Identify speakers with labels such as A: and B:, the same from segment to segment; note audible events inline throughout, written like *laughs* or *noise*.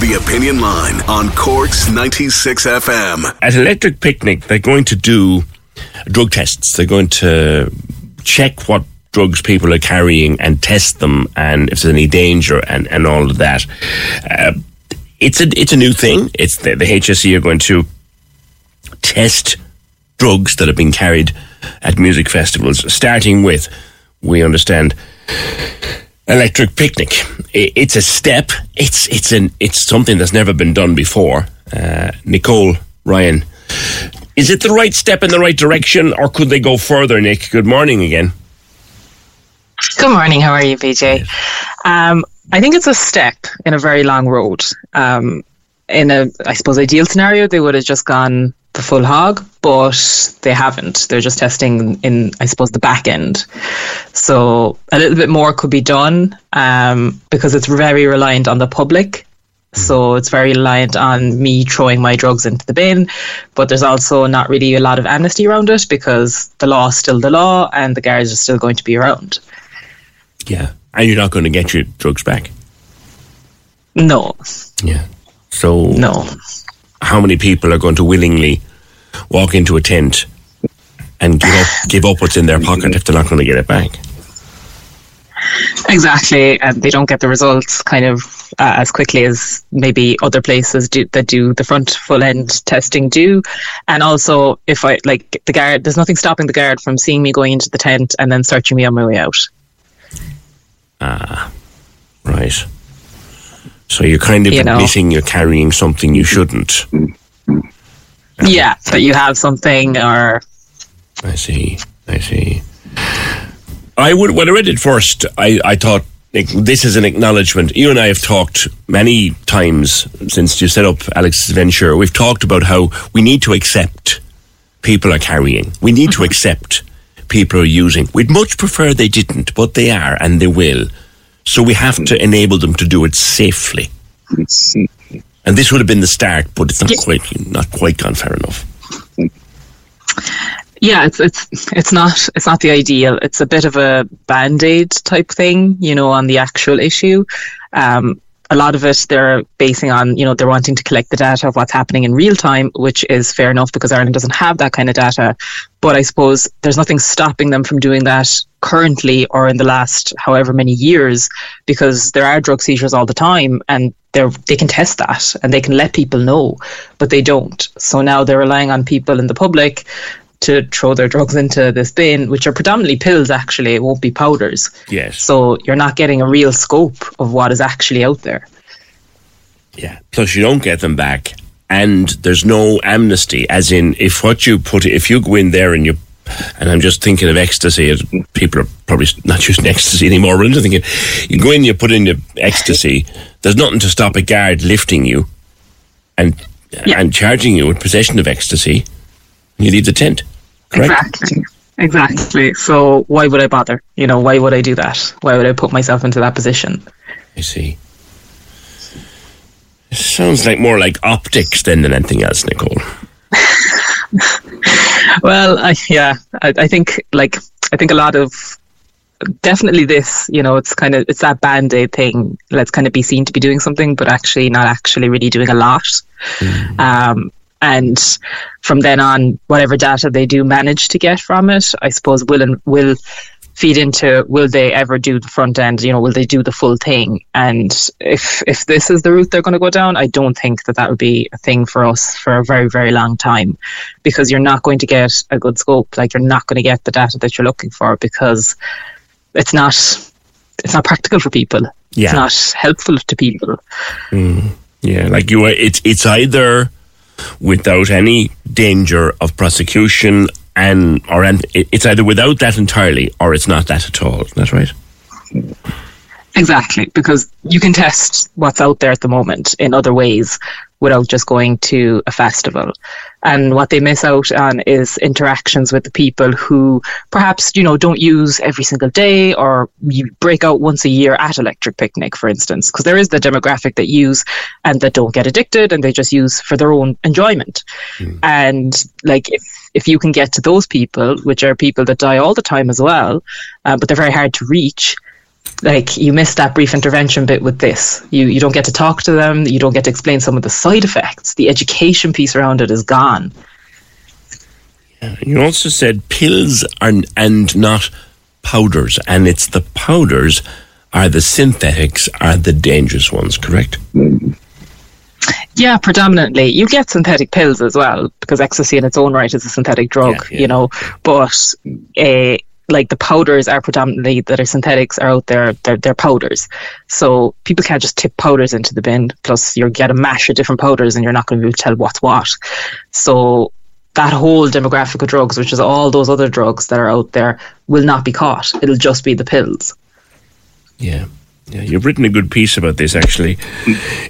A: The Opinion Line on Corks 96 FM.
B: At Electric Picnic, they're going to do drug tests. They're going to check what drugs people are carrying and test them and if there's any danger and, and all of that. Uh, it's a it's a new thing. It's the, the HSE are going to test drugs that have been carried at music festivals, starting with, we understand, electric picnic. It's a step. It's it's an it's something that's never been done before. Uh, Nicole Ryan, is it the right step in the right direction, or could they go further? Nick, good morning again.
C: Good morning. How are you, BJ? Um, I think it's a step in a very long road. Um, in a, I suppose, ideal scenario, they would have just gone the full hog, but they haven't. They're just testing in, I suppose, the back end. So a little bit more could be done um, because it's very reliant on the public. So it's very reliant on me throwing my drugs into the bin, but there's also not really a lot of amnesty around it because the law is still the law and the guards are still going to be around.
B: Yeah, and you're not going to get your drugs back.
C: No.
B: Yeah. So
C: no.
B: How many people are going to willingly walk into a tent and give up give up what's in their pocket if they're not going to get it back?
C: Exactly, and they don't get the results kind of uh, as quickly as maybe other places do that do the front full end testing do. And also, if I like the guard, there's nothing stopping the guard from seeing me going into the tent and then searching me on my way out.
B: Ah, right. So you're kind of
C: You know.
B: admitting you're carrying something you shouldn't.
C: Yeah, that you have something or
B: I see. I see. I would when I read it first, I, I thought this is an acknowledgement. You and I have talked many times since you set up Alex's Adventure. We've talked about how we need to accept people are carrying. We need to mm-hmm. accept people are using. We'd much prefer they didn't, but they are and they will. So we have to enable them to do it safely. And this would have been the start, but it's not quite not quite gone far enough.
C: yeah, it's it's it's not it's not the ideal. It's a bit of a band aid type thing, you know, on the actual issue. Um, a lot of it they're basing on, you know, they're wanting to collect the data of what's happening in real time, which is fair enough because Ireland doesn't have that kind of data. But I suppose there's nothing stopping them from doing that currently or in the last however many years because there are drug seizures all the time and they're they can test that and they can let people know, but they don't. So now they're relying on people in the public to throw their drugs into this bin, which are predominantly pills actually, it won't be powders.
B: Yes.
C: So you're not getting a real scope of what is actually out there.
B: Yeah. Plus, you don't get them back, and there's no amnesty. As in, if what you put, if you go in there and you, and I'm just thinking of ecstasy. People are probably not using *laughs* ecstasy anymore. But I'm just thinking, you go in, you put in the ecstasy. *laughs* There's nothing to stop a guard lifting you, and and charging you with possession of ecstasy. And you leave the tent. Correct.
C: Exactly. Exactly. So why would I bother? You know, why would I do that? Why would I put myself into that position?
B: I see. Sounds like more like optics than than anything else, Nicole. *laughs*
C: well, I, yeah, I, I think like I think a lot of definitely this you know it's kind of it's that band-aid thing let's kind of be seen to be doing something but actually not actually really doing a lot mm. um, and from then on whatever data they do manage to get from it i suppose will and will feed into will they ever do the front end? You know will they do the full thing? And if if this is the route they're going to go down i don't think that that would be a thing for us for a very very long time. Because you're not going to get a good scope. Like you're not going to get the data that you're looking for because it's not it's not practical for people. Yeah. it's not helpful to people.
B: Mm. yeah like you it's it's either without any danger of prosecution and or and it's either without that entirely or it's not that at all. That's right?
C: Exactly, because you can test what's out there at the moment in other ways without just going to a festival. And what they miss out on is interactions with the people who perhaps, you know, don't use every single day or you break out once a year at Electric Picnic, for instance, because there is the demographic that use and that don't get addicted and they just use for their own enjoyment. Mm. And like if if you can get to those people, which are people that die all the time as well, uh, but they're very hard to reach, like you miss that brief intervention bit with this. You you don't get to talk to them. You don't get to explain some of the side effects. The education piece around it is gone.
B: You also said pills are and not powders, and it's the powders are the synthetics are the dangerous ones. Correct.
C: Yeah, predominantly. You get synthetic pills as well because ecstasy in its own right is a synthetic drug, yeah, yeah. you know. But uh, like the powders are predominantly that are synthetics are out there they're, they're powders. So people can't just tip powders into the bin plus you're get a mash of different powders and you're not going to be able to tell what's what. So that whole demographic of drugs which is all those other drugs that are out there will not be caught. It'll just be the pills.
B: Yeah. Yeah you've written a good piece about this actually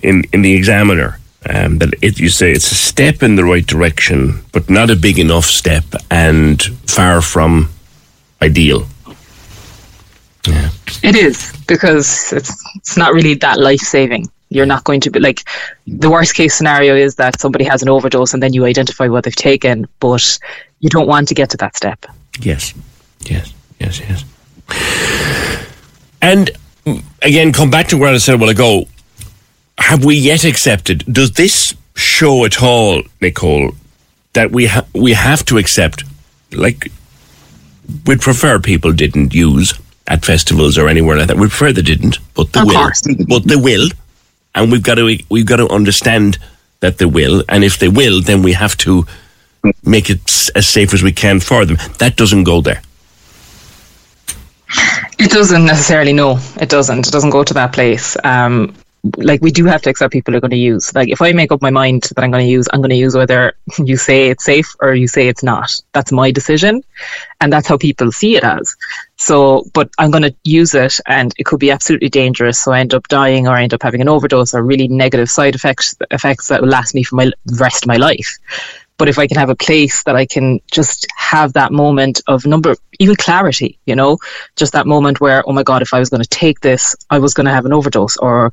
B: in in the examiner um, that it, you say it's a step in the right direction, but not a big enough step, and far from ideal.
C: Yeah. It is because it's it's not really that life saving. You're not going to be like the worst case scenario is that somebody has an overdose and then you identify what they've taken, but you don't want to get to that step.
B: Yes, yes, yes, yes. And again, come back to where I said a while ago. Have we yet accepted? Does this show at all, Nicole, that we ha- we have to accept, like we'd prefer people didn't use at festivals or anywhere like that. We prefer they didn't, but they of will. Course. But they will, and we've got to we've got to understand that they will. And if they will, then we have to make it as safe as we can for them. That doesn't go there.
C: It doesn't necessarily. No, it doesn't. It doesn't go to that place. Um, like we do have to accept people are going to use. Like if I make up my mind that I'm going to use, I'm going to use whether you say it's safe or you say it's not. That's my decision, and that's how people see it as. So, but I'm going to use it, and it could be absolutely dangerous. So I end up dying, or I end up having an overdose, or really negative side effects effects that will last me for my rest of my life. But if I can have a place that I can just have that moment of number, even clarity, you know, just that moment where, oh my God, if I was going to take this, I was going to have an overdose or.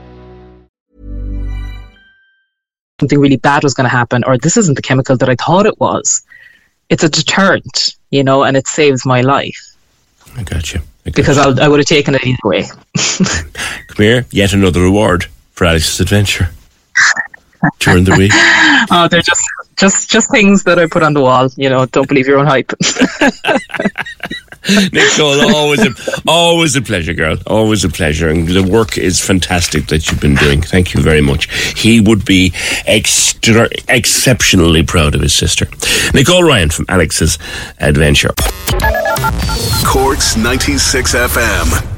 C: Something really bad was going to happen, or this isn't the chemical that I thought it was. It's a deterrent, you know, and it saves my life.
B: I got you
C: because I'll, I would have taken it either way. *laughs*
B: Come here, yet another reward for Alex's adventure during the week. *laughs*
C: oh, they're just just just things that I put on the wall. You know, don't believe your own hype. *laughs* *laughs*
B: Nicole, always a, always a pleasure, girl. Always a pleasure. And the work is fantastic that you've been doing. Thank you very much. He would be extra, exceptionally proud of his sister. Nicole Ryan from Alex's Adventure.
A: Corks 96 FM.